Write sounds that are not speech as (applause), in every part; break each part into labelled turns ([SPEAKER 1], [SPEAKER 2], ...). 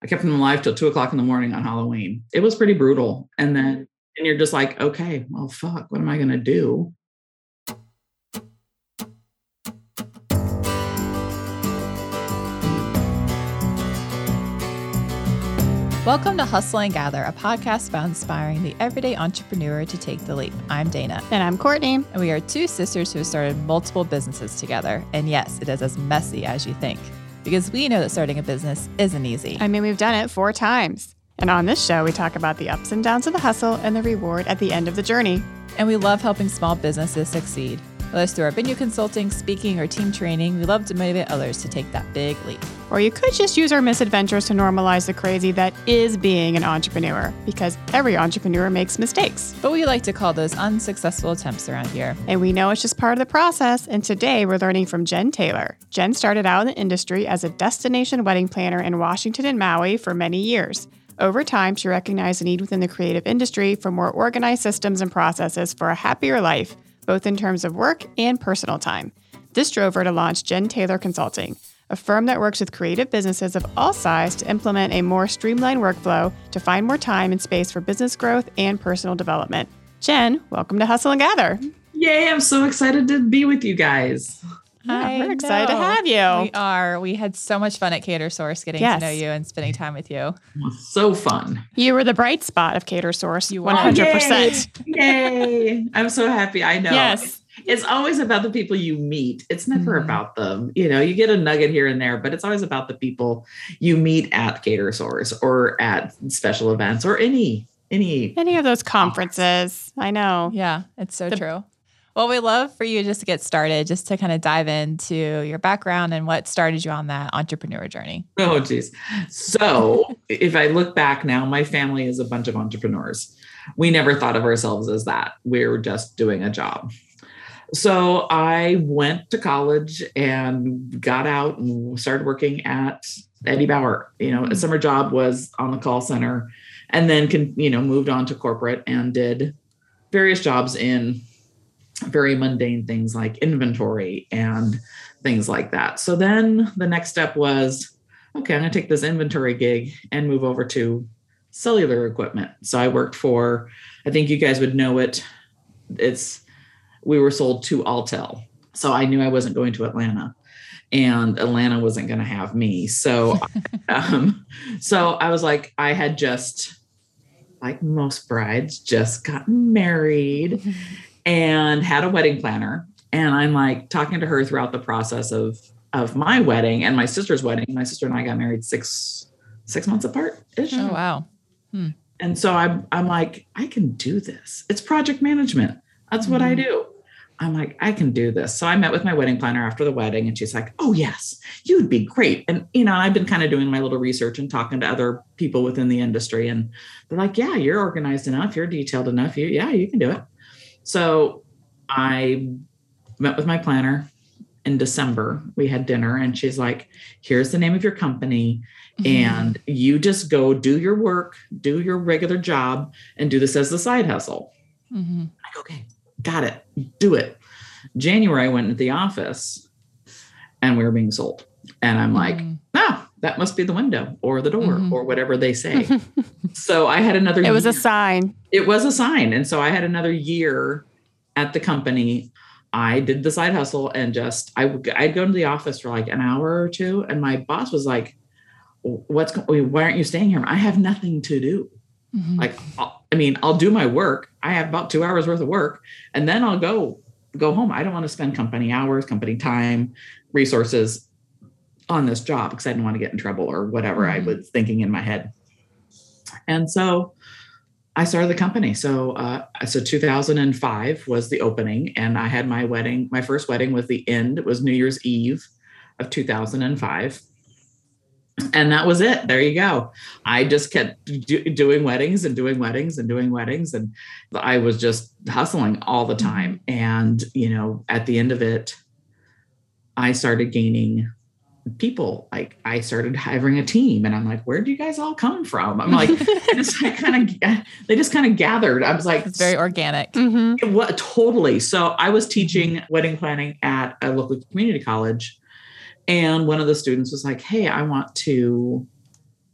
[SPEAKER 1] I kept them alive till two o'clock in the morning on Halloween. It was pretty brutal. And then, mm-hmm. and you're just like, okay, well, fuck, what am I going to do?
[SPEAKER 2] Welcome to Hustle and Gather, a podcast about inspiring the everyday entrepreneur to take the leap. I'm Dana.
[SPEAKER 3] And I'm Courtney.
[SPEAKER 2] And we are two sisters who have started multiple businesses together. And yes, it is as messy as you think because we know that starting a business isn't easy.
[SPEAKER 3] I mean, we've done it four times. And on this show, we talk about the ups and downs of the hustle and the reward at the end of the journey.
[SPEAKER 2] And we love helping small businesses succeed. Whether it's through our venue consulting, speaking, or team training, we love to motivate others to take that big leap.
[SPEAKER 3] Or you could just use our misadventures to normalize the crazy that is being an entrepreneur, because every entrepreneur makes mistakes.
[SPEAKER 2] But we like to call those unsuccessful attempts around here.
[SPEAKER 3] And we know it's just part of the process. And today we're learning from Jen Taylor. Jen started out in the industry as a destination wedding planner in Washington and Maui for many years. Over time, she recognized the need within the creative industry for more organized systems and processes for a happier life both in terms of work and personal time. This drove her to launch Jen Taylor Consulting, a firm that works with creative businesses of all size to implement a more streamlined workflow to find more time and space for business growth and personal development. Jen, welcome to Hustle and Gather.
[SPEAKER 1] Yay, I'm so excited to be with you guys.
[SPEAKER 3] Yeah, we're excited know. to have you.
[SPEAKER 2] We are. We had so much fun at Catersource getting yes. to know you and spending time with you.
[SPEAKER 1] So fun.
[SPEAKER 3] You were the bright spot of Catersource. You 100%.
[SPEAKER 1] Yay. Yay. I'm so happy. I know. Yes. It's always about the people you meet. It's never mm-hmm. about them. You know, you get a nugget here and there, but it's always about the people you meet at Catersource or at special events or any any
[SPEAKER 3] any of those conferences. I know.
[SPEAKER 2] Yeah, it's so the, true. Well, we love for you just to get started, just to kind of dive into your background and what started you on that entrepreneur journey.
[SPEAKER 1] Oh, geez. So, if I look back now, my family is a bunch of entrepreneurs. We never thought of ourselves as that. We were just doing a job. So, I went to college and got out and started working at Eddie Bauer. You know, a mm-hmm. summer job was on the call center and then, can, you know, moved on to corporate and did various jobs in very mundane things like inventory and things like that. So then the next step was okay, I'm going to take this inventory gig and move over to cellular equipment. So I worked for, I think you guys would know it. It's, we were sold to Alltel. So I knew I wasn't going to Atlanta and Atlanta wasn't going to have me. So, (laughs) um, so I was like, I had just, like most brides, just gotten married (laughs) and had a wedding planner. And I'm like talking to her throughout the process of of my wedding and my sister's wedding. My sister and I got married six six months apart.
[SPEAKER 2] Oh wow.
[SPEAKER 1] Hmm. And so I'm I'm like, I can do this. It's project management. That's mm-hmm. what I mm-hmm. do. I'm like, I can do this. So I met with my wedding planner after the wedding, and she's like, Oh, yes, you'd be great. And, you know, I've been kind of doing my little research and talking to other people within the industry. And they're like, Yeah, you're organized enough. You're detailed enough. You, yeah, you can do it. So I met with my planner in December. We had dinner, and she's like, Here's the name of your company. Mm-hmm. And you just go do your work, do your regular job, and do this as the side hustle. Mm-hmm. Like, okay, got it, do it. January, I went into the office and we were being sold. And I'm like, mm-hmm. ah, that must be the window or the door mm-hmm. or whatever they say. (laughs) so I had another.
[SPEAKER 3] It was a sign.
[SPEAKER 1] It was a sign, and so I had another year at the company. I did the side hustle and just I I'd go to the office for like an hour or two, and my boss was like, "What's going on why aren't you staying here? I have nothing to do." Mm-hmm. Like, I'll, I mean, I'll do my work. I have about two hours worth of work, and then I'll go go home. I don't want to spend company hours, company time, resources on this job because I didn't want to get in trouble or whatever mm-hmm. I was thinking in my head. And so I started the company. So, uh, so 2005 was the opening, and I had my wedding. My first wedding was the end. It was New Year's Eve of 2005, and that was it. There you go. I just kept do, doing weddings and doing weddings and doing weddings. And I was just hustling all the time. And, you know, at the end of it, I started gaining people like i started hiring a team and i'm like where do you guys all come from? I'm like I just I kind of they just kind of gathered. I was like
[SPEAKER 2] It's very organic.
[SPEAKER 3] Mm-hmm.
[SPEAKER 1] what totally. So i was teaching wedding planning at a local community college and one of the students was like hey i want to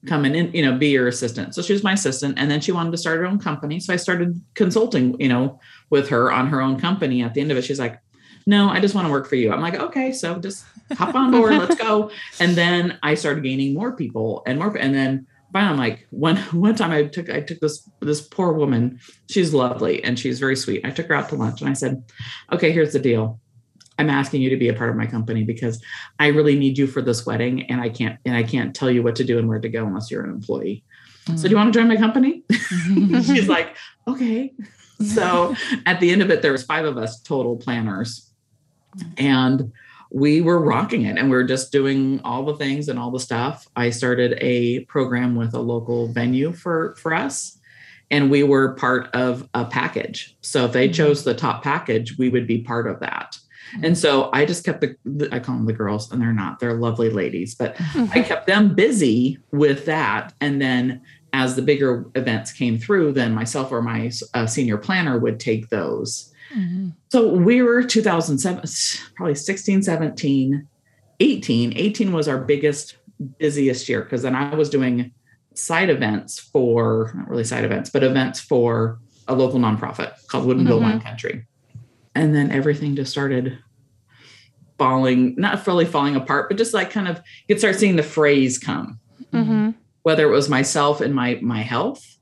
[SPEAKER 1] come in and you know be your assistant. So she was my assistant and then she wanted to start her own company. So i started consulting you know with her on her own company. At the end of it she's like no i just want to work for you. I'm like okay so just hop on board let's go. And then i started gaining more people and more and then finally i'm like one (laughs) one time i took i took this this poor woman. She's lovely and she's very sweet. I took her out to lunch and i said okay here's the deal. I'm asking you to be a part of my company because i really need you for this wedding and i can't and i can't tell you what to do and where to go unless you're an employee. So do you mm. want to join my company? (laughs) (laughs) She's like okay. So at the end of it there was five of us total planners. Mm. And we were rocking it and we were just doing all the things and all the stuff i started a program with a local venue for for us and we were part of a package so if they chose the top package we would be part of that and so i just kept the, the i call them the girls and they're not they're lovely ladies but (laughs) I kept them busy with that. And then as the bigger events came through, then myself or my uh, senior planner would take those.
[SPEAKER 2] Mhm.
[SPEAKER 1] So we were 2007, probably 16, 17, 18. 18 was our biggest, busiest year because then I was doing side events for, not really side events, but events for a local nonprofit called Woodinville Wine Country. And then everything just started falling, not fully falling apart, but just like kind of, you could start seeing the phrase come
[SPEAKER 3] Mm-hmm.
[SPEAKER 1] whether it was myself and my my health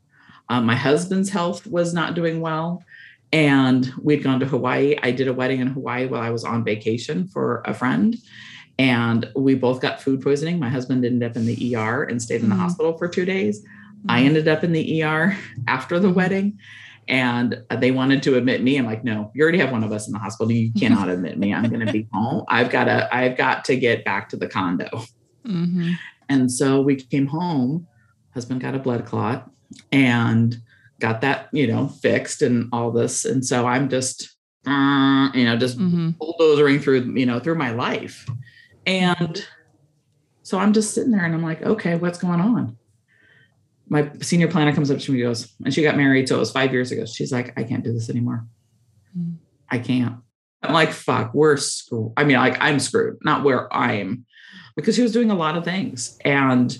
[SPEAKER 1] um, my husband's health was not doing well and we'd gone to hawaii. I did a wedding in hawaii while i was on vacation for a friend. And we both got food poisoning. My husband ended up in the er and stayed in the
[SPEAKER 2] Mhm.
[SPEAKER 1] hospital for two days. I ended up in the er (laughs) after the wedding. And they wanted to admit me. I'm like no you already have one of us in the hospital. You (laughs) cannot admit me. I'm going to be home. I've got to i've got to get back to the condo.
[SPEAKER 2] Mhm.
[SPEAKER 1] and so we came home. Husband got a blood clot. And got that, you know, fixed and all this. And so I'm just, uh, you know, just
[SPEAKER 2] Mhm.
[SPEAKER 1] bulldozering through, you know, through my life. And so I'm just sitting there and I'm like, okay, what's going on? My senior planner comes up to me and goes, and she got married. So it was five years ago. She's like, I can't do this anymore.
[SPEAKER 2] Mm.
[SPEAKER 1] I can't. I'm like, fuck, we're screwed. I mean, like, I'm screwed, not where I am, because she was doing a lot of things. And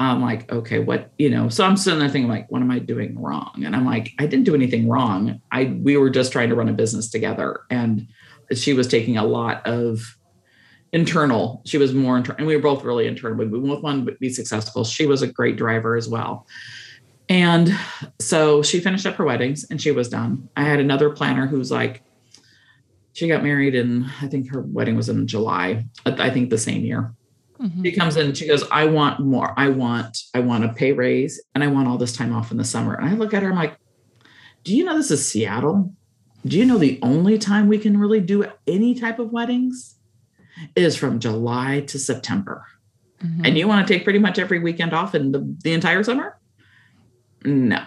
[SPEAKER 1] I'm like, okay, what, you know, so I'm sitting there thinking, like, what am I doing wrong? And I'm like, I didn't do anything wrong. I, we were just trying to run a business together. And she was taking a lot of internal, she was more internal, and we were both really internal. We both wanted to be successful. She was a great driver as well. And so she finished up her weddings and she was done. I had another planner who's like, she got married and I think her wedding was in July, I think the same year.
[SPEAKER 2] Mhm.
[SPEAKER 1] She comes in and she goes, I want more. I want, I want a pay raise and I want all this time off in the summer. And I look at her, I'm like, do you know this is Seattle? Do you know the only time we can really do any type of weddings is from July to September?
[SPEAKER 2] Mhm.
[SPEAKER 1] And you want to take pretty much every weekend off in the, the entire summer? No.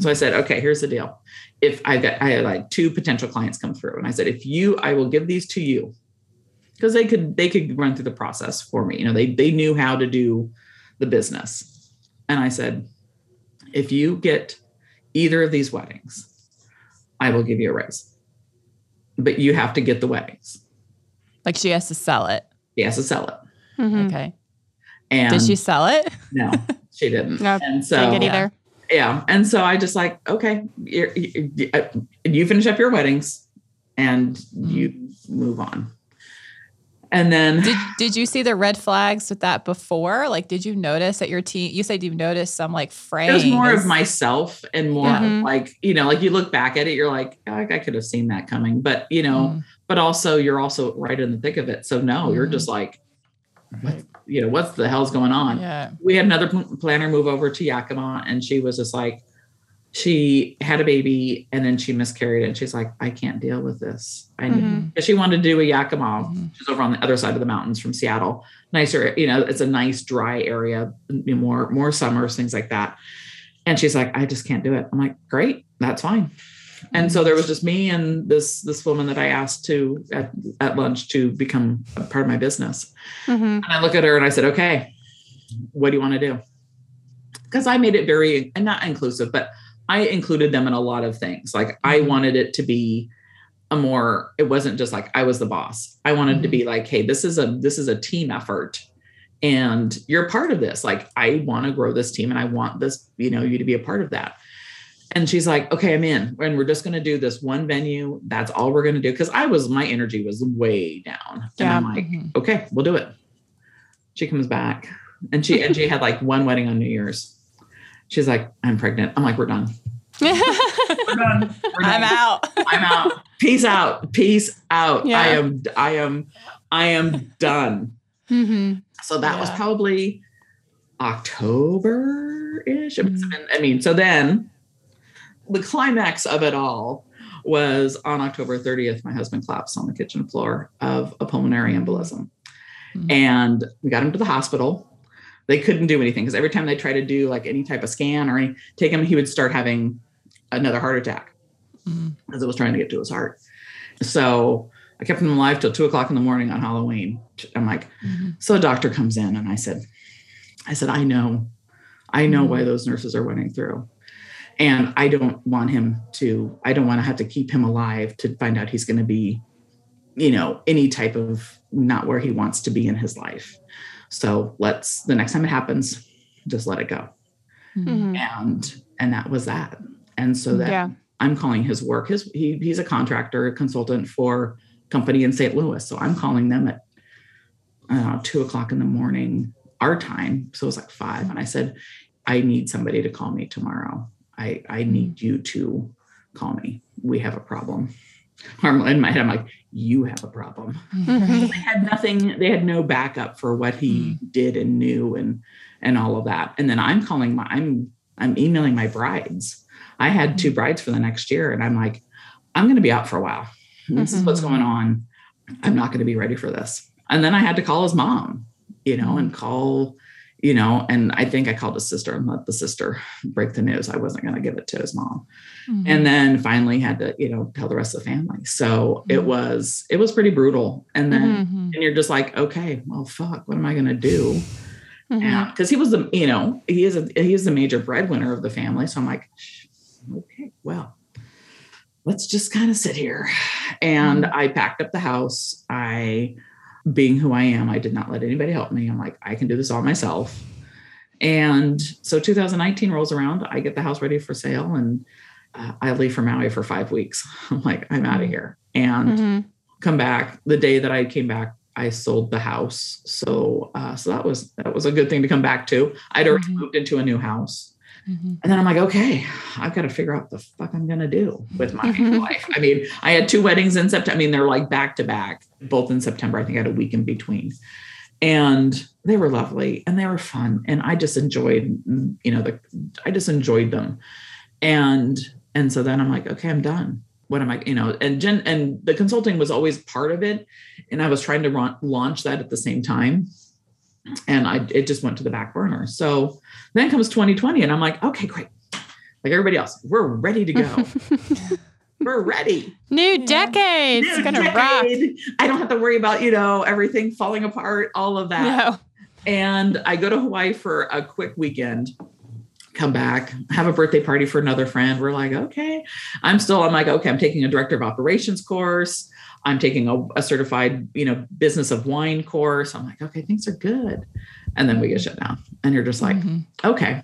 [SPEAKER 1] So I said, okay, here's the deal. If I got, I had like two potential clients come through, and I said, if you, I will give these to you, because they could, they could run through the process for me. You know, they they knew how to do the business, and I said, if you get either of these weddings, I will give you a raise, but you have to get the weddings.
[SPEAKER 2] Like she has to sell it.
[SPEAKER 1] He has to sell it,
[SPEAKER 3] Mhm.
[SPEAKER 2] Okay.
[SPEAKER 1] and
[SPEAKER 2] Did she sell it?
[SPEAKER 1] No, (laughs) she didn't.
[SPEAKER 3] No,
[SPEAKER 1] and so
[SPEAKER 3] Didn't get
[SPEAKER 2] yeah.
[SPEAKER 3] either.
[SPEAKER 1] yeah and so i just like okay you're, you, uh, you finish up your weddings and you move on and then
[SPEAKER 2] Did Did you see the red flags with that before? Like, did you notice that your team? You said you noticed some like
[SPEAKER 1] it was more of myself and more of like you know like you look back at it you're like oh, i could have seen that coming but you know
[SPEAKER 2] Mm.
[SPEAKER 1] but also you're also right in the thick of it so no you're
[SPEAKER 2] Mhm.
[SPEAKER 1] just like what you know what's the hell's going on
[SPEAKER 2] Yeah.
[SPEAKER 1] we had another planner move over to Yakima, and she was just like, she had a baby and then she miscarried and she's like, I can't deal with this. I
[SPEAKER 3] Mhm.
[SPEAKER 1] she wanted to do a Yakima.
[SPEAKER 2] Mhm.
[SPEAKER 1] She's over on the other side of the mountains from Seattle. Nicer, you know, it's a nice dry area, more more summers, things like that. And she's like, I just can't do it. I'm like, great, that's fine. And so there was just me and this this woman that I asked to at, at lunch to become a part of my business.
[SPEAKER 3] Mhm.
[SPEAKER 1] And I look at her and I said, okay, what do you want to do? Because I made it very and not inclusive, but I included them in a lot of things. Like I
[SPEAKER 2] Mhm.
[SPEAKER 1] wanted it to be a more, it wasn't just like I was the boss. I wanted to be like, hey, this is a this is a team effort. And you're part of this. Like I want to grow this team and I want this, you know, you to be a part of that. And she's like, okay, I'm in. And we're just going to do this one venue. That's all we're going to do. Cause I was, my energy was way down. And I'm
[SPEAKER 3] Yeah.
[SPEAKER 1] like,
[SPEAKER 2] Mhm.
[SPEAKER 1] okay, we'll do it. She comes back and she and she had like one wedding on New Year's. She's like, I'm pregnant. I'm like, we're done. We're done. We're
[SPEAKER 2] I'm out.
[SPEAKER 1] I'm out. Peace out. Peace out.
[SPEAKER 3] Yeah.
[SPEAKER 1] I am I am I am done.
[SPEAKER 3] Mhm.
[SPEAKER 1] So that was probably October-ish. It must have been- I mean, so then the climax of it all was on October 30th. My husband collapsed on the kitchen floor of a pulmonary embolism.
[SPEAKER 2] Mhm.
[SPEAKER 1] And we got him to the hospital. They couldn't do anything because every time they tried to do like any type of scan or any take him, he would start having another heart attack
[SPEAKER 2] Mhm.
[SPEAKER 1] as it was trying to get to his heart. So I kept him alive till two o'clock in the morning on Halloween. I'm like,
[SPEAKER 2] Mhm.
[SPEAKER 1] so a doctor comes in and I said, I said, I know, I know why those nurses are running through. And I don't want him to, I don't want to have to keep him alive to find out he's going to be, you know, any type of not where he wants to be in his life. So let's, the next time it happens, just let it go.
[SPEAKER 2] Mhm.
[SPEAKER 3] Mhm.
[SPEAKER 1] And, and that was that. And so that
[SPEAKER 3] Yeah.
[SPEAKER 1] I'm calling his work. His he, he's a contractor, a consultant for company in St. Louis. So I'm calling them at uh, two o'clock in the morning, our time. So it was like five, and I said, I need somebody to call me tomorrow. I I need you to call me. We have a problem. (laughs) In my head, I'm like, you have a problem.
[SPEAKER 3] Mhm.
[SPEAKER 1] They had nothing. They had no backup for what he did and knew and and all of that. And then I'm calling my I'm I'm emailing my brides. I had two brides for the next year, and I'm like, I'm going to be out for a while. This is what's
[SPEAKER 2] Mhm.
[SPEAKER 1] going on. I'm not going to be ready for this. And then I had to call his mom, you know, and call, you know, and I think I called his sister and let the sister break the news. I wasn't going to give it to his mom
[SPEAKER 2] Mhm.
[SPEAKER 1] and then finally had to you know tell the rest of the family so it
[SPEAKER 2] Mhm.
[SPEAKER 1] was it was pretty brutal and then
[SPEAKER 2] Mhm.
[SPEAKER 1] and you're just like okay well fuck what am i going to do because he was the you know he is a he is the major breadwinner of the family so i'm like "Shh, okay well let's just kind of sit here. And i packed up the house. I being who i am i did not let anybody help me. I'm like i can do this all myself. And so 2019 rolls around. I get the house ready for sale and uh, i leave for maui for five weeks. (laughs) I'm like i'm out of here. And
[SPEAKER 3] Mhm.
[SPEAKER 1] come back the day that i came back i sold the house. So uh, so that was that was a good thing to come back to. I'd already
[SPEAKER 2] Mhm.
[SPEAKER 1] moved into a new house
[SPEAKER 2] Mhm.
[SPEAKER 1] and then i'm like okay i've got to figure out what the fuck i'm going to do with my
[SPEAKER 3] Mhm.
[SPEAKER 1] life. I mean i had two weddings in september i mean they're like back to back both in september i think i had a week in between. And they were lovely and they were fun and i just enjoyed you know the i just enjoyed them. And and so then i'm like okay i'm done. What am i you know and jen and the consulting was always part of it. And i was trying to ron- launch that at the same time and i it just went to the back burner so then comes 2020 and i'm like okay great like everybody else we're ready to go (laughs) we're ready
[SPEAKER 3] New decade. It's
[SPEAKER 1] New
[SPEAKER 3] gonna rock.
[SPEAKER 1] decade. i don't have to worry about you know everything falling apart all of that
[SPEAKER 3] No.
[SPEAKER 1] and I go to Hawaii for a quick weekend, come back, have a birthday party for another friend. We're like, okay. I'm still, I'm like, okay, I'm taking a director of operations course. I'm taking a, a certified, you know, business of wine course. I'm like, okay, things are good. And then we get shut down. And you're just like,
[SPEAKER 2] Mhm.
[SPEAKER 1] okay.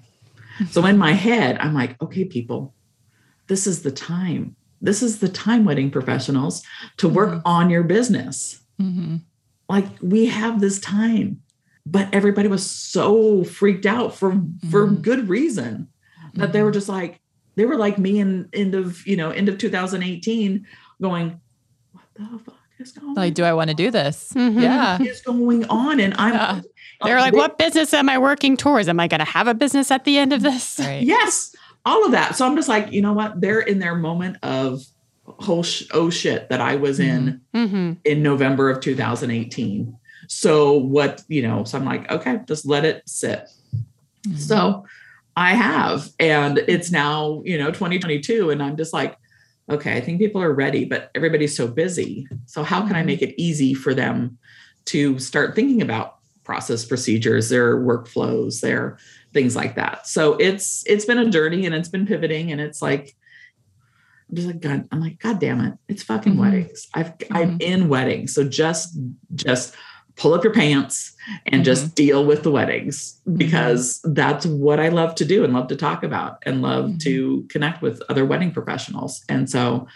[SPEAKER 1] So in my head, I'm like, okay, people, this is the time. This is the time, wedding professionals, to work
[SPEAKER 2] Mhm.
[SPEAKER 1] on your business
[SPEAKER 2] Mhm.
[SPEAKER 1] like we have this time but everybody was so freaked out for for
[SPEAKER 2] Mhm.
[SPEAKER 1] good reason that they were just like they were like me in end of you know end of 2018 going the fuck is going
[SPEAKER 2] Like, do I want to do this?
[SPEAKER 3] Mhm.
[SPEAKER 2] Yeah.
[SPEAKER 1] what is going on and i'm
[SPEAKER 2] Yeah.
[SPEAKER 3] They're like,
[SPEAKER 1] they-
[SPEAKER 3] what business am I working towards? Am I going to have a business at the end of this?
[SPEAKER 2] Right.
[SPEAKER 1] yes all of that. So I'm just like, you know what? They're in their moment of whole sh- oh shit that I was in
[SPEAKER 3] Mm-hmm.
[SPEAKER 1] in November of 2018. So what, you know, so I'm like, okay, just let it sit.
[SPEAKER 2] Mm-hmm.
[SPEAKER 1] So I have, and it's now, you know, 2022. And I'm just like, okay, I think people are ready, but everybody's so busy. So how can I
[SPEAKER 2] Mhm.
[SPEAKER 1] make it easy for them to start thinking about process procedures, their workflows, their things like that. So it's it's been a journey and it's been pivoting and it's like I'm just like God, I'm like, God damn it, it's fucking
[SPEAKER 2] Mhm.
[SPEAKER 1] weddings. I've I'm in weddings. So just just pull up your pants and just mm-hmm. deal with the weddings mm-hmm. because that's what I love to do and love to talk about and love mm-hmm. to connect with other wedding professionals. And so,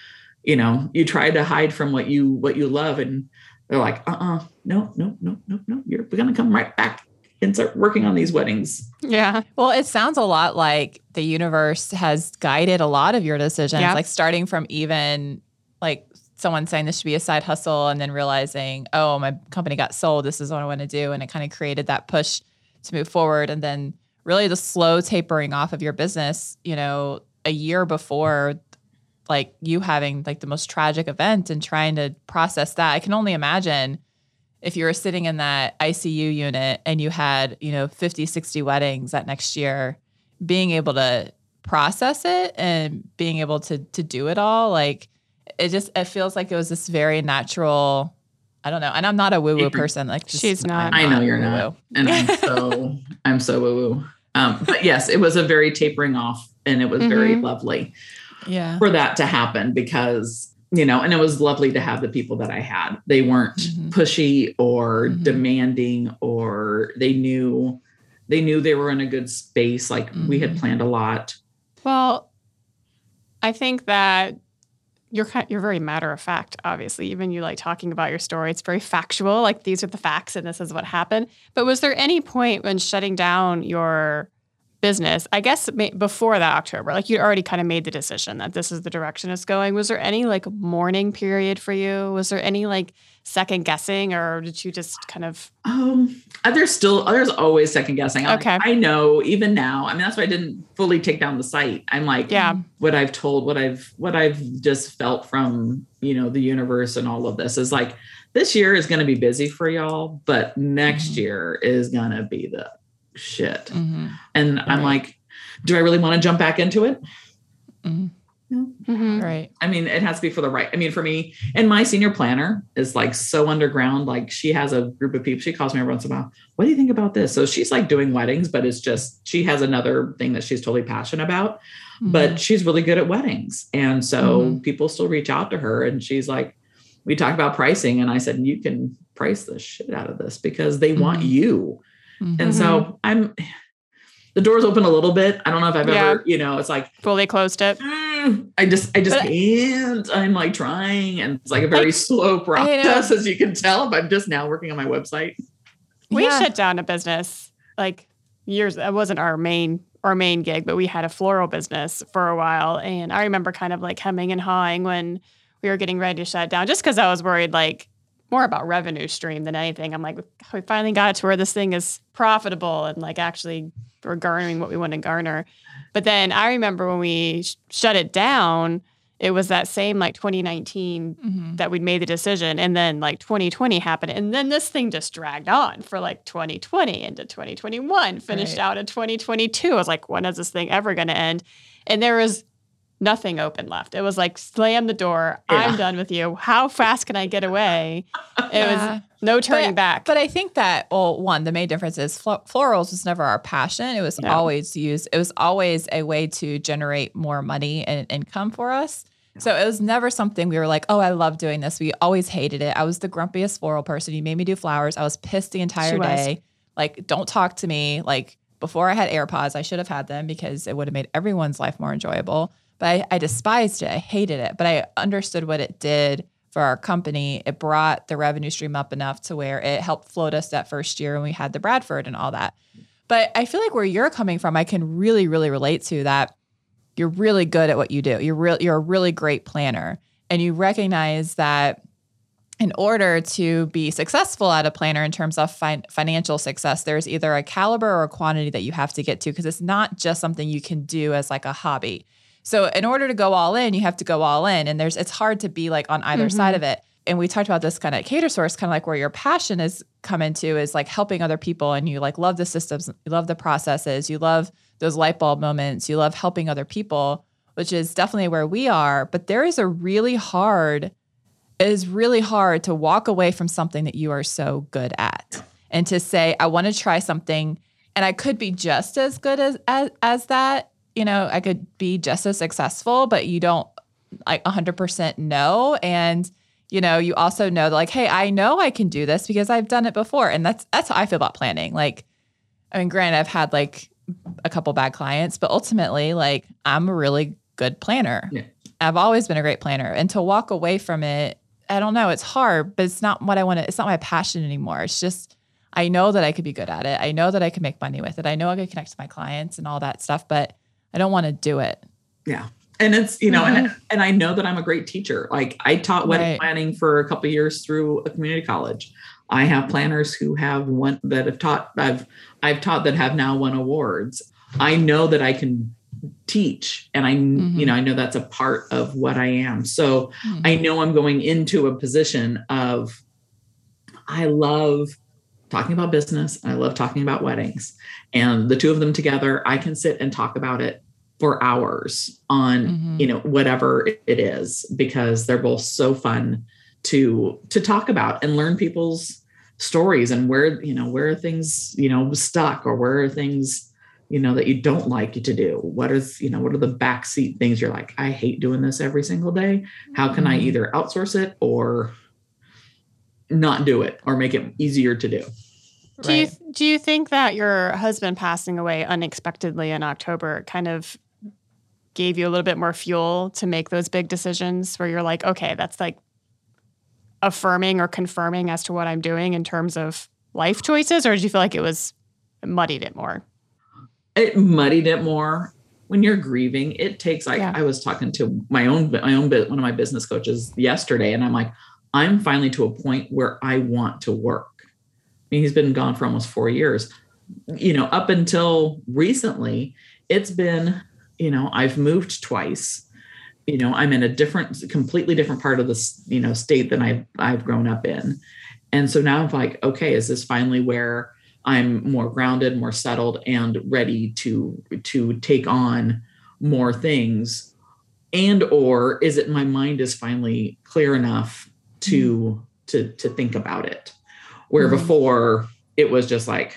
[SPEAKER 1] you know, you try to hide from what you what you love and they're like, uh-uh, no, no, no, no, no. You're we're gonna come right back and start working on these weddings.
[SPEAKER 3] Yeah.
[SPEAKER 2] Well, it sounds a lot like the universe has guided a lot of your decisions,
[SPEAKER 3] Yep.
[SPEAKER 2] like starting from even like someone saying this should be a side hustle and then realizing, oh, my company got sold. This is what I want to do. And it kind of created that push to move forward. And then really the slow tapering off of your business, you know, a year before like you having like the most tragic event and trying to process that. I can only imagine if you were sitting in that ICU unit and you had, you know, 50, 60 weddings that next year, being able to process it and being able to to do it all, like it just it feels like it was this very natural. I don't know. And I'm not a woo woo person. Like just-
[SPEAKER 3] She's not.
[SPEAKER 1] I know you're
[SPEAKER 2] woo-woo.
[SPEAKER 1] not. And I'm (laughs) so I'm so woo woo. Um, but yes, it was a very tapering off and it was very
[SPEAKER 3] Mhm.
[SPEAKER 1] lovely.
[SPEAKER 2] Yeah.
[SPEAKER 1] for that to happen because you know and it was lovely to have the people that i had they weren't
[SPEAKER 2] Mhm.
[SPEAKER 1] pushy or
[SPEAKER 2] Mhm.
[SPEAKER 1] demanding or they knew they knew they were in a good space like we had
[SPEAKER 2] Mhm.
[SPEAKER 1] planned a lot
[SPEAKER 3] Well, I think that you're you're very matter of fact. Obviously, even you like talking about your story. It's very factual. Like these are the facts, and this is what happened. But was there any point when shutting down your business? I guess before that October, like you'd already kind of made the decision that this is the direction it's going. Was there any like mourning period for you? Was there any like second guessing, or did you just kind of?
[SPEAKER 1] um there's still there's always second guessing I'm like,
[SPEAKER 3] Okay.
[SPEAKER 1] i know even now i mean that's why i didn't fully take down the site i'm like
[SPEAKER 3] Yeah.
[SPEAKER 1] what i've told what i've what i've just felt from you know the universe and all of this is like this year is going to be busy for y'all but next
[SPEAKER 2] Mhm.
[SPEAKER 1] year is going to be the shit
[SPEAKER 2] Mhm.
[SPEAKER 1] and i'm like do i really want to jump back into it
[SPEAKER 2] Mhm.
[SPEAKER 3] Mhm.
[SPEAKER 2] Right.
[SPEAKER 1] i mean it has to be for the right i mean for me and my senior planner is like so underground like she has a group of people she calls me every once in a while what do you think about this so she's like doing weddings but it's just she has another thing that she's totally passionate about
[SPEAKER 2] Mm-hmm.
[SPEAKER 1] but she's really good at weddings. And so
[SPEAKER 2] Mhm.
[SPEAKER 1] people still reach out to her and she's like, we talk about pricing. And I said, you can price the shit out of this because they want
[SPEAKER 2] Mhm.
[SPEAKER 1] you.
[SPEAKER 2] Mhm.
[SPEAKER 1] And so I'm, the door's open a little bit. I don't know if I've
[SPEAKER 3] Yeah.
[SPEAKER 1] ever, you know, it's like,
[SPEAKER 3] Fully closed it.
[SPEAKER 1] mm, (laughs) I just, I just
[SPEAKER 3] But
[SPEAKER 1] can't. I'm like trying. And it's like a very slow process, as you can tell. But I'm just now working on my website.
[SPEAKER 3] We
[SPEAKER 2] Yeah.
[SPEAKER 3] shut down a business like years. That wasn't our main our main gig, but we had a floral business for a while, and I remember kind of like hemming and hawing when we were getting ready to shut down, just because I was worried like more about revenue stream than anything. I'm like, oh, we finally got to where this thing is profitable and like actually we're garnering what we want to garner. But then I remember when we sh- shut it down, it was that same like 2019
[SPEAKER 2] Mhm.
[SPEAKER 3] that we'd made the decision and then like 2020 happened and then this thing just dragged on for like 2020 into 2021 finished
[SPEAKER 2] Right.
[SPEAKER 3] out in 2022 i was like when is this thing ever going to end and there was nothing open left it was like slam the door i'm done with you how fast can i get away it
[SPEAKER 2] Yeah.
[SPEAKER 3] was no turning back
[SPEAKER 2] But I think that, well, one, the main difference is flo- florals was never our passion. It was
[SPEAKER 3] Yeah.
[SPEAKER 2] always used, it was always a way to generate more money and income for us. So it was never something we were like, oh, I love doing this. We always hated it. I was the grumpiest floral person. You made me do flowers. I was pissed the entire
[SPEAKER 3] She was.
[SPEAKER 2] day. Like, don't talk to me. Like, before I had AirPods, I should have had them because it would have made everyone's life more enjoyable. But I, I despised it. I hated it. But I understood what it did for our company. It brought the revenue stream up enough to where it helped float us that first year when we had the Bradford and all that. But I feel like where you're coming from, I can really, really relate to that. You're really good at what you do. You're real. You're a really great planner, and you recognize that in order to be successful at a planner in terms of fin- financial success, there's either a caliber or a quantity that you have to get to because it's not just something you can do as like a hobby. So in order to go all in, you have to go all in, and there's it's hard to be like on either mm-hmm. side of it. And we talked about this kind of Catersource, kind of like where your passion is come into is like helping other people, and you like love the systems, you love the processes, you love those light bulb moments, you love helping other people, which is definitely where we are. But there is a really hard it is really hard to walk away from something that you are so good at and to say, I want to try something and I could be just as good as, as, as that. You know, I could be just as successful, but you don't like 100% know. And, you know, you also know that like, hey, I know I can do this because I've done it before. And that's, that's how I feel about planning. Like, I mean, granted, I've had like a couple bad clients, but ultimately, like, I'm a really good planner. Yeah. I've always been a great planner. And to walk away from it I don't know, it's hard, but it's not what I want to, it's not my passion anymore. It's just, I know that I could be good at it. I know that I could make money with it. I know I could connect to my clients and all that stuff, but I don't want to do it.
[SPEAKER 1] Yeah. And it's, you know, mm-hmm. and, and I know that I'm a great teacher. Like I taught wedding right. planning for a couple years through a community college. I have planners who have one that have taught, I've, I've taught that have now won awards. I know that I can teach and i mm-hmm. you know i know that's a part of what i am so mm-hmm. i know i'm going into a position of i love talking about business i love talking about weddings and the two of them together i can sit and talk about it for hours on mm-hmm. you know whatever it is because they're both so fun to to talk about and learn people's stories and where you know where are things you know stuck or where are things you know that you don't like you to do what is you know what are the backseat things you're like i hate doing this every single day how can i mm-hmm. either outsource it or not do it or make it easier to do.
[SPEAKER 3] Do you do you think that your husband passing away unexpectedly in october kind of gave you a little bit more fuel to make those big decisions where you're like okay that's like affirming or confirming as to what i'm doing in terms of life choices? Or did you feel like it was muddied it more?
[SPEAKER 1] It muddied it more. When you're grieving it takes like yeah. i was talking to my own my own one of my business coaches yesterday and i'm like i'm finally to a point where i want to work. I mean he's been gone for almost four years. You know up until recently it's been you know i've moved twice. You know i'm in a different completely different part of the you know state than i've i've grown up in. And so now i'm like okay is this finally where I'm more grounded, more settled, and ready to to take on more things. And or is it my mind is finally clear enough to mm to to think about it? Where mm before it was just like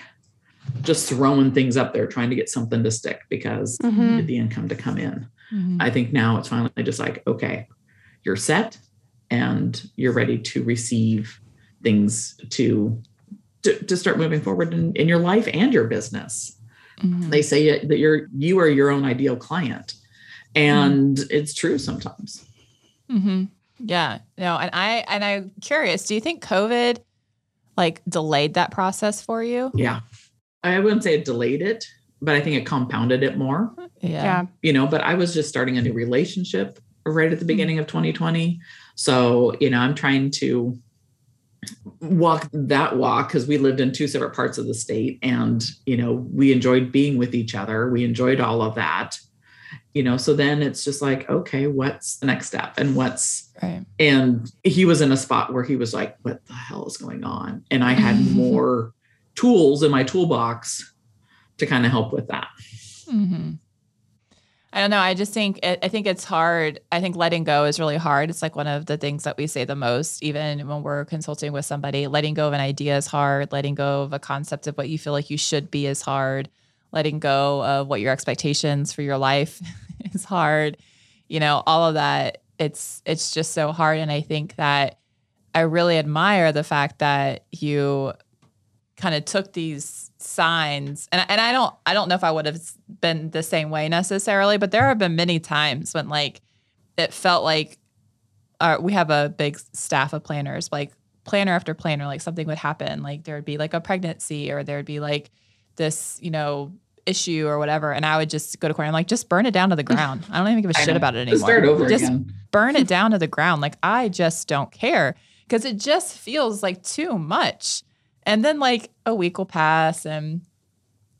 [SPEAKER 1] just throwing things up there, trying to get something to stick because mm-hmm. the income to come in. Mm-hmm. I think now it's finally just like, okay, you're set and you're ready to receive things to to, to start moving forward in, in your life and your business. Mm-hmm. They say that you're you are your own ideal client, and mm-hmm. it's true sometimes.
[SPEAKER 2] Yeah, no, and I and I'm curious. Do you think COVID like delayed that process for you?
[SPEAKER 1] Yeah, I wouldn't say it delayed it, but I think it compounded it more.
[SPEAKER 2] Yeah, yeah.
[SPEAKER 1] you know. But I was just starting a new relationship right at the mm-hmm. beginning of 2020, so you know I'm trying to walk that walk because we lived in two separate parts of the state and you know we enjoyed being with each other we enjoyed all of that you know so then it's just like okay what's the next step and what's right. and he was in a spot where he was like what the hell is going on and i had (laughs) more tools in my toolbox to kind of help with that mm-hmm.
[SPEAKER 2] I don't know. I just think it, I think it's hard. I think letting go is really hard. It's like one of the things that we say the most, even when we're consulting with somebody. Letting go of an idea is hard. Letting go of a concept of what you feel like you should be is hard. Letting go of what your expectations for your life is hard. You know, all of that. It's it's just so hard. And I think that I really admire the fact that you kind of took these signs and, and i don't i don't know if i would have been the same way necessarily but there have been many times when like it felt like uh, we have a big staff of planners like planner after planner like something would happen like there would be like a pregnancy or there would be like this you know issue or whatever and i would just go to corner and like just burn it down to the ground i don't even give a (laughs) shit about it anymore
[SPEAKER 1] just start over
[SPEAKER 2] just
[SPEAKER 1] again. (laughs)
[SPEAKER 2] burn it down to the ground like i just don't care because it just feels like too much. And then like a week will pass and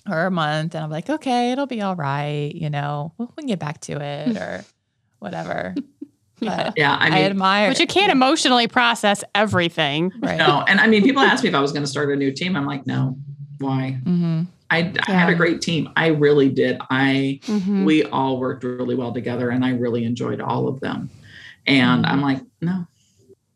[SPEAKER 2] or a month, and I'm like, okay, it'll be all right. You know, we can get back to it (laughs) or whatever.
[SPEAKER 3] Yeah.
[SPEAKER 2] But
[SPEAKER 1] Yeah, I
[SPEAKER 2] I,
[SPEAKER 1] mean,
[SPEAKER 2] admire.
[SPEAKER 3] But you can't emotionally process everything.
[SPEAKER 2] Right.
[SPEAKER 1] no. And I mean, people ask me if I was going to start a new team. I'm like, no. Why?
[SPEAKER 2] hmm
[SPEAKER 1] I, I had a great team. I really did. I
[SPEAKER 3] Mhm.
[SPEAKER 1] we all worked really well together, and I really enjoyed all of them. And I'm like, no,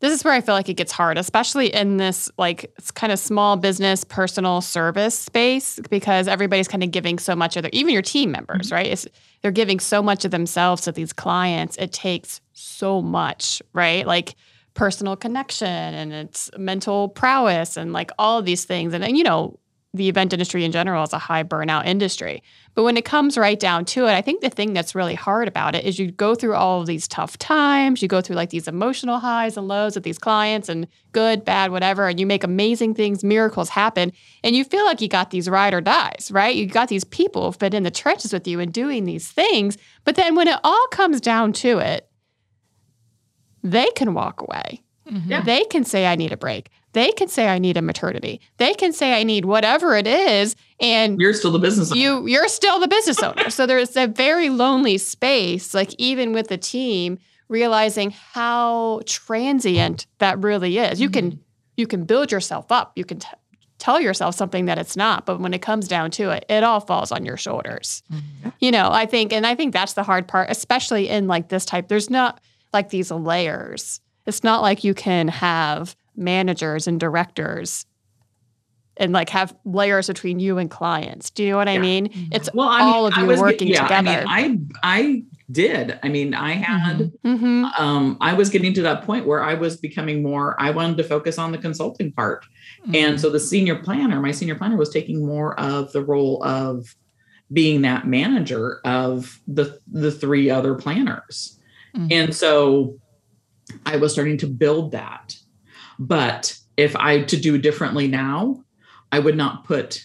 [SPEAKER 3] This is where I feel like it gets hard, especially in this like it's kind of small business personal service space because everybody's kind of giving so much of their even your team members, right? It's, they're giving so much of themselves to these clients. It takes so much, right? Like personal connection and it's mental prowess and like all of these things. And, and you know, the event industry in general is a high burnout industry. But when it comes right down to it, I think the thing that's really hard about it is you go through all of these tough times, you go through like these emotional highs and lows with these clients and good, bad, whatever, and you make amazing things, miracles happen, and you feel like you got these ride or dies, right? You got these people who've been in the trenches with you and doing these things. But then when it all comes down to it, they can walk away.
[SPEAKER 1] Yeah.
[SPEAKER 3] They can say, I need a break. They can say, I need a maternity. They can say, I need whatever it is. And
[SPEAKER 1] you're still the business. owner.
[SPEAKER 3] you you're still the business owner. So there's a very lonely space, like even with the team, realizing how transient that really is. You can mm-hmm. you can build yourself up. You can t- tell yourself something that it's not, but when it comes down to it, it all falls on your shoulders. Mm-hmm. You know, I think and I think that's the hard part, especially in like this type. There's not like these layers. It's not like you can have managers and directors and like have layers between you and clients. Do you know what I mean? It's
[SPEAKER 1] well, I
[SPEAKER 3] all
[SPEAKER 1] mean,
[SPEAKER 3] of you
[SPEAKER 1] was,
[SPEAKER 3] working
[SPEAKER 1] yeah,
[SPEAKER 3] together.
[SPEAKER 1] I mean, I I did. I mean, I had.
[SPEAKER 3] hmm
[SPEAKER 1] Um, I was getting to that point where I was becoming more. I wanted to focus on the consulting part,
[SPEAKER 2] Mm-hmm.
[SPEAKER 1] and so the senior planner, my senior planner, was taking more of the role of being that manager of the the three other planners,
[SPEAKER 2] Mhm.
[SPEAKER 1] and so I was starting to build that. But if I to do differently now, I would not put.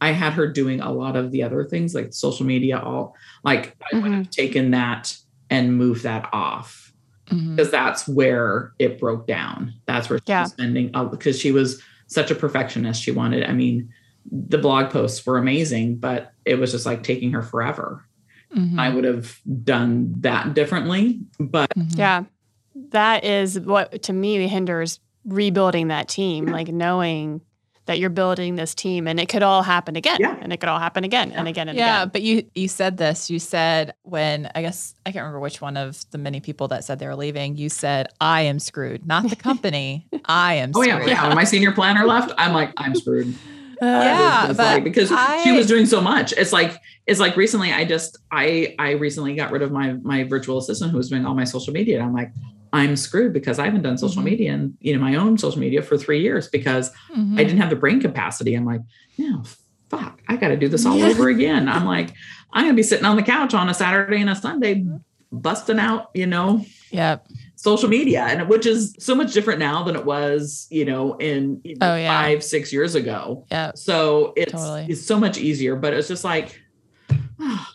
[SPEAKER 1] I had her doing a lot of the other things like social media, all like I would have taken that and moved that off because that's where it broke down. That's where she
[SPEAKER 3] Yeah.
[SPEAKER 1] was spending because she was such a perfectionist. She wanted, I mean, the blog posts were amazing, but it was just like taking her forever.
[SPEAKER 2] Mhm.
[SPEAKER 1] I would have done that differently, but
[SPEAKER 2] Mhm.
[SPEAKER 3] Yeah. That is what to me hinders rebuilding that team, like knowing that you're building this team and it could all happen again.
[SPEAKER 1] Yeah.
[SPEAKER 3] And it could all happen again and again and
[SPEAKER 2] yeah,
[SPEAKER 3] again.
[SPEAKER 2] but you you said this. You said when I guess I can't remember which one of the many people that said they were leaving. You said I am screwed, not the company. (laughs) I am.
[SPEAKER 1] oh
[SPEAKER 2] Screwed.
[SPEAKER 1] yeah, yeah. When my senior planner left, I'm like, I'm screwed. (laughs)
[SPEAKER 2] Yeah, but
[SPEAKER 1] like- because
[SPEAKER 2] I-
[SPEAKER 1] she was doing so much. It's like it's like recently I just I I recently got rid of my my virtual assistant who was doing all my social media. And I'm like, I'm screwed because I haven't done social
[SPEAKER 2] Mhm.
[SPEAKER 1] media and you know my own social media for three years because
[SPEAKER 2] Mhm.
[SPEAKER 1] I didn't have the brain capacity. I'm like, no, fuck, I got to do this all
[SPEAKER 2] Yeah.
[SPEAKER 1] over again. I'm like, I'm gonna be sitting on the couch on a Saturday and a Sunday, busting out, you know,
[SPEAKER 2] Yep.
[SPEAKER 1] social media, and which is so much different now than it was, you know, in you know,
[SPEAKER 2] Oh, yeah.
[SPEAKER 1] five, six years ago.
[SPEAKER 2] Yeah.
[SPEAKER 1] So it's
[SPEAKER 2] Totally.
[SPEAKER 1] it's so much easier, but it's just like, (sighs)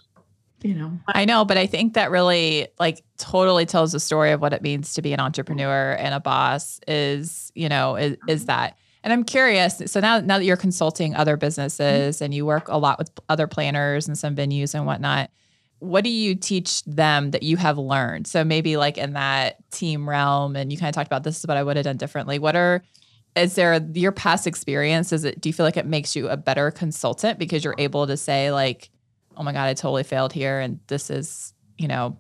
[SPEAKER 1] you know,
[SPEAKER 2] I know, but I think that really like totally tells the story of what it means to be an entrepreneur and a boss is, you know, is, is that. And I'm curious. So now, now that you're consulting other businesses mm-hmm. and you work a lot with other planners and some venues and whatnot, what do you teach them that you have learned? So maybe like in that team realm, and you kind of talked about this is what I would have done differently. What are is there your past experience? Is it do you feel like it makes you a better consultant because you're able to say like, oh my god, I totally failed here, and this is you know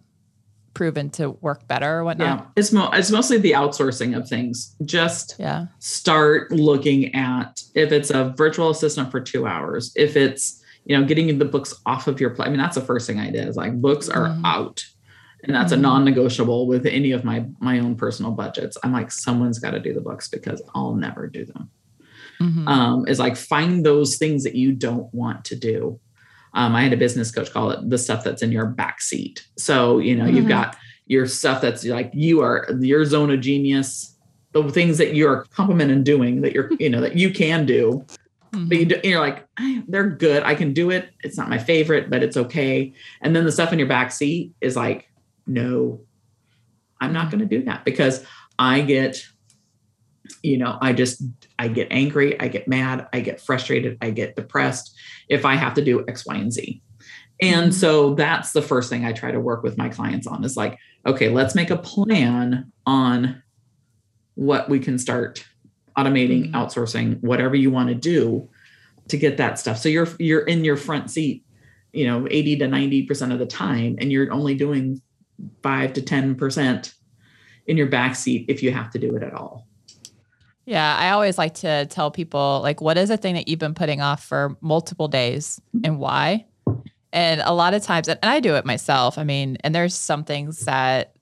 [SPEAKER 2] proven to work better or whatnot.
[SPEAKER 1] yeah, it's mo- it's mostly the outsourcing of things. Just
[SPEAKER 2] Yeah.
[SPEAKER 1] start looking at if it's a virtual assistant for two hours, if it's you know getting the books off of your plate. I mean, that's the first thing I did. Is like books are
[SPEAKER 2] Mhm.
[SPEAKER 1] out, and that's
[SPEAKER 2] Mhm.
[SPEAKER 1] a non-negotiable with any of my my own personal budgets. I'm like, someone's got to do the books because I'll never do them.
[SPEAKER 2] Mhm.
[SPEAKER 1] um, is like find those things that you don't want to do. Um, I had a business coach call it the stuff that's in your back seat. So, you know, you've
[SPEAKER 3] Mhm.
[SPEAKER 1] got your stuff that's like you are your zone of genius, the things that you're complimenting doing that you're, you know, that you can do, but you
[SPEAKER 2] Mhm.
[SPEAKER 1] do, you're like, "Eh, they're good. I can do it. It's not my favorite, but it's okay. And then the stuff in your back seat is like, no, I'm not going to do that because I get you know, I just I get angry, I get mad, I get frustrated, I get depressed if I have to do X, Y, and Z. And
[SPEAKER 2] Mhm.
[SPEAKER 1] so that's the first thing I try to work with my clients on is like, okay, let's make a plan on what we can start automating,
[SPEAKER 2] Mhm.
[SPEAKER 1] outsourcing, whatever you want to do to get that stuff. So you're you're in your front seat, you know, 80 to 90% of the time and you're only doing 5 to 10% in your back seat if you have to do it at all.
[SPEAKER 2] Yeah, I always like to tell people like what is a thing that you've been putting off for multiple days mm-hmm. and why? And a lot of times and I do it myself. I mean, and there's some things that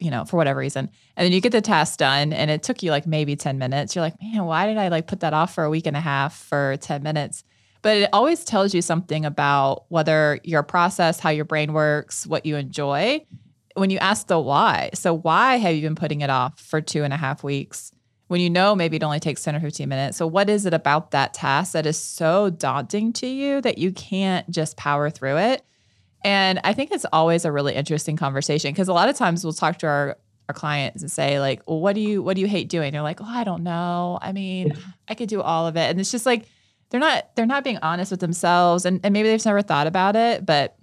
[SPEAKER 2] you know, for whatever reason. And then you get the task done and it took you like maybe 10 minutes. You're like, "Man, why did I like put that off for a week and a half for 10 minutes?" But it always tells you something about whether your process, how your brain works, what you enjoy when you ask the why. So, why have you been putting it off for two and a half weeks? When you know maybe it only takes 10 or 15 minutes. So, what is it about that task that is so daunting to you that you can't just power through it? And I think it's always a really interesting conversation because a lot of times we'll talk to our, our clients and say, like, well, what do you what do you hate doing? They're like, oh, I don't know. I mean, I could do all of it. And it's just like they're not they're not being honest with themselves and, and maybe they've never thought about it. But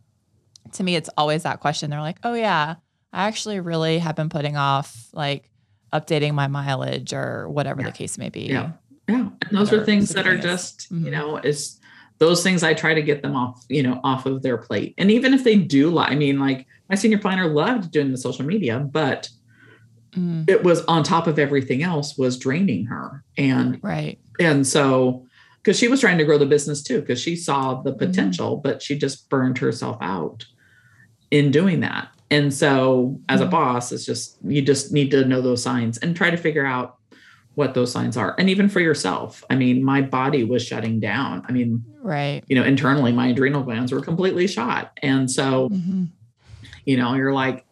[SPEAKER 2] to me, it's always that question. They're like, oh yeah, I actually really have been putting off like updating my mileage or whatever
[SPEAKER 1] Yeah.
[SPEAKER 2] the case may be.
[SPEAKER 1] Yeah. Yeah. And those are things that are just,
[SPEAKER 2] Mhm.
[SPEAKER 1] you know, is those things I try to get them off, you know, off of their plate. And even if they do lie, I mean, like my senior planner loved doing the social media, but
[SPEAKER 2] Mm,
[SPEAKER 1] it was on top of everything else was draining her. And
[SPEAKER 2] right.
[SPEAKER 1] and so because she was trying to grow the business too, because she saw
[SPEAKER 2] Mm-hmm.
[SPEAKER 1] the potential, but she just burned herself out in doing that. And so as a
[SPEAKER 2] Mhm.
[SPEAKER 1] boss, it's just you just need to know those signs and try to figure out what those signs are. And even for yourself. I mean, my body was shutting down. I mean,
[SPEAKER 2] Right.
[SPEAKER 1] you know, internally my adrenal glands were completely shot. And so,
[SPEAKER 2] Mhm.
[SPEAKER 1] you know, you're like,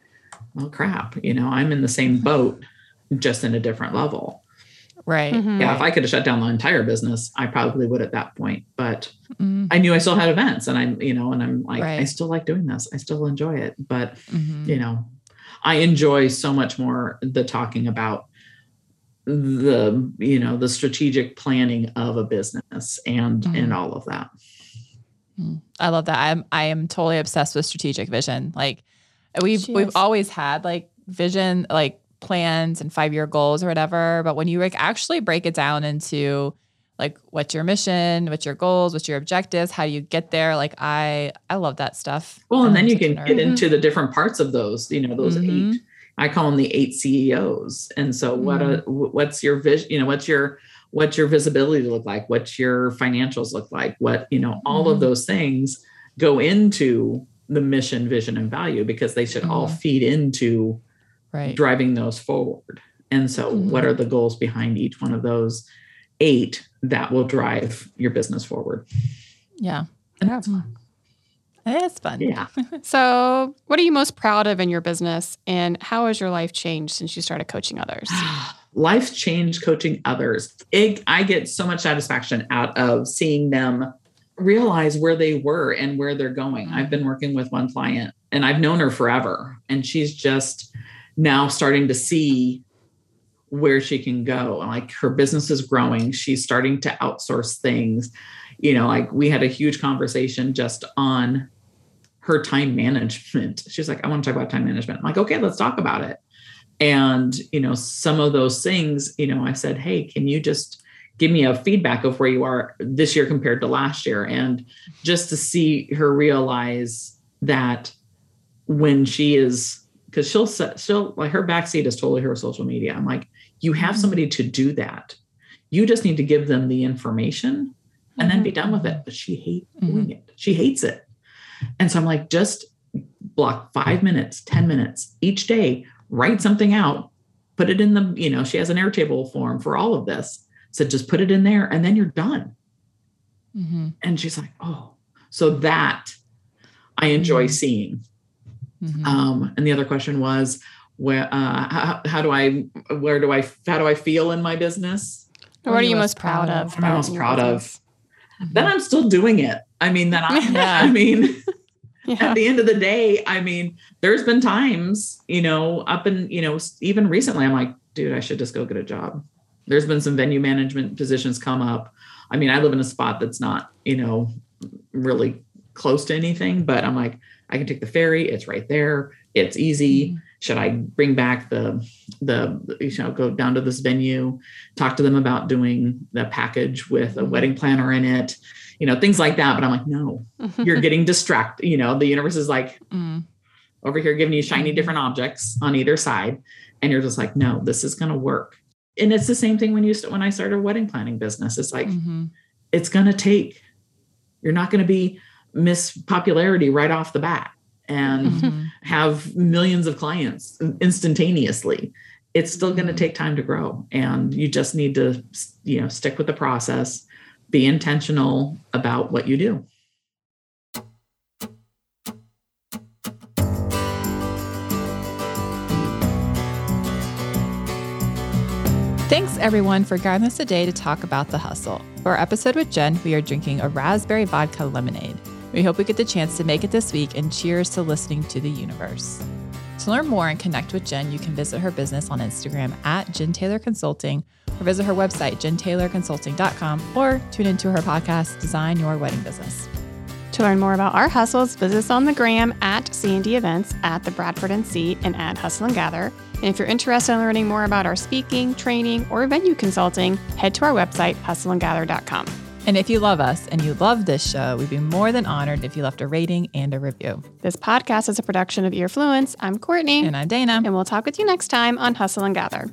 [SPEAKER 1] well, crap, you know, I'm in the same boat, just in a different level.
[SPEAKER 2] Right.
[SPEAKER 3] Mhm.
[SPEAKER 1] Yeah, if I could have shut down the entire business, I probably would at that point. But
[SPEAKER 2] Mm,
[SPEAKER 1] I knew I still had events and I'm, you know, and I'm like, I still like doing this. I still enjoy it. But,
[SPEAKER 2] mhm.
[SPEAKER 1] you know, I enjoy so much more the talking about the, you know, the strategic planning of a business and and all of that.
[SPEAKER 2] Mm. I love that. I'm I am totally obsessed with strategic vision. Like we've
[SPEAKER 3] She
[SPEAKER 2] we've always had like vision, like plans and five year goals or whatever. But when you like actually break it down into like what's your mission, what's your goals, what's your objectives, how do you get there? Like I I love that stuff.
[SPEAKER 1] Well, and then you can get into the different parts of those, you know, those
[SPEAKER 2] Mhm.
[SPEAKER 1] eight. I call them the eight CEOs. And so what a,
[SPEAKER 2] Mm-hmm.
[SPEAKER 1] what's your vision, you know, what's your what's your visibility look like? What's your financials look like? What, you know, all
[SPEAKER 2] Mhm.
[SPEAKER 1] of those things go into the mission, vision, and value because they should all
[SPEAKER 2] Mhm.
[SPEAKER 1] feed into
[SPEAKER 2] right.
[SPEAKER 1] driving those forward. And so what
[SPEAKER 2] Mhm.
[SPEAKER 1] are the goals behind each one of those eight that will drive your business forward?
[SPEAKER 2] Yeah.
[SPEAKER 1] And that's fun.
[SPEAKER 2] It's fun.
[SPEAKER 1] Yeah. (laughs)
[SPEAKER 3] So, what are you most proud of in your business, and how has your life changed since you started coaching others? (gasps)
[SPEAKER 1] life changed coaching others it, i get so much satisfaction out of seeing them realize where they were and where they're going i've been working with one client and i've known her forever and she's just now starting to see where she can go. And like her business is growing. She's starting to outsource things. You know like we had a huge conversation just on her time management. She's like i want to talk about time management. I'm like okay let's talk about it. And you know some of those things you know i said hey can you just give me a feedback of where you are this year compared to last year? And just to see her realize that when she is because she'll set she'll like her backseat is totally her social media i'm like you have somebody to do that you just need to give them the information and then be done with it but she hates doing it she hates it and so i'm like just block five minutes ten minutes each day write something out, put it in the, you know, she has an Airtable form for all of this. So just put it in there and then you're done.
[SPEAKER 2] Mhm.
[SPEAKER 1] And she's like, oh, so that I enjoy
[SPEAKER 2] Mhm.
[SPEAKER 1] seeing.
[SPEAKER 2] Mhm.
[SPEAKER 1] Um, and the other question was, where, uh, how, how do I, where do I, how do I feel in my business?
[SPEAKER 3] What are you most proud of?
[SPEAKER 1] What am I
[SPEAKER 3] about
[SPEAKER 1] most
[SPEAKER 3] your
[SPEAKER 1] proud of?
[SPEAKER 3] business?
[SPEAKER 1] Then I'm still doing it. I mean, that I, (laughs)
[SPEAKER 2] Yeah.
[SPEAKER 1] I mean, (laughs)
[SPEAKER 3] Yeah.
[SPEAKER 1] at the end of the day, I mean, there's been times, you know, up and, you know, even recently, I'm like, dude, I should just go get a job. There's been some venue management positions come up. I mean, I live in a spot that's not, you know, really close to anything, but I'm like, I can take the ferry. It's right there. It's easy. Mm-hmm. Should I bring back the the you know go down to this venue, talk to them about doing the package with a mm-hmm. wedding planner in it, you know things like that. But I'm like, no, (laughs) you're getting distracted. You know, the universe is like mm. over here giving you shiny mm-hmm. different objects on either side, and you're just like, no, this is going to work. And it's the same thing when you when I started a wedding planning business. It's like mm-hmm. it's going to take. You're not going to be miss popularity right off the bat and mm-hmm. have millions of clients instantaneously it's still going to mm-hmm. take time to grow and you just need to you know stick with the process be intentional about what you do
[SPEAKER 2] Thanks everyone for guiding us today to talk about the hustle. For our episode with Jen, we are drinking a raspberry vodka lemonade. We hope we get the chance to make it this week and cheers to listening to the universe. To learn more and connect with Jen, you can visit her business on Instagram at Jen Taylor Consulting or visit her website, jentaylorconsulting.com, or tune into her podcast, Design Your Wedding Business.
[SPEAKER 3] To learn more about our hustles, visit us on the gram at C&D Events, at the Bradford NC, and at Hustle and Gather. And if you're interested in learning more about our speaking, training, or venue consulting, head to our website, hustleandgather.com.
[SPEAKER 2] And if you love us and you love this show, we'd be more than honored if you left a rating and a review.
[SPEAKER 3] This podcast is a production of Earfluence. I'm Courtney.
[SPEAKER 2] And I'm Dana.
[SPEAKER 3] And we'll talk with you next time on Hustle and Gather.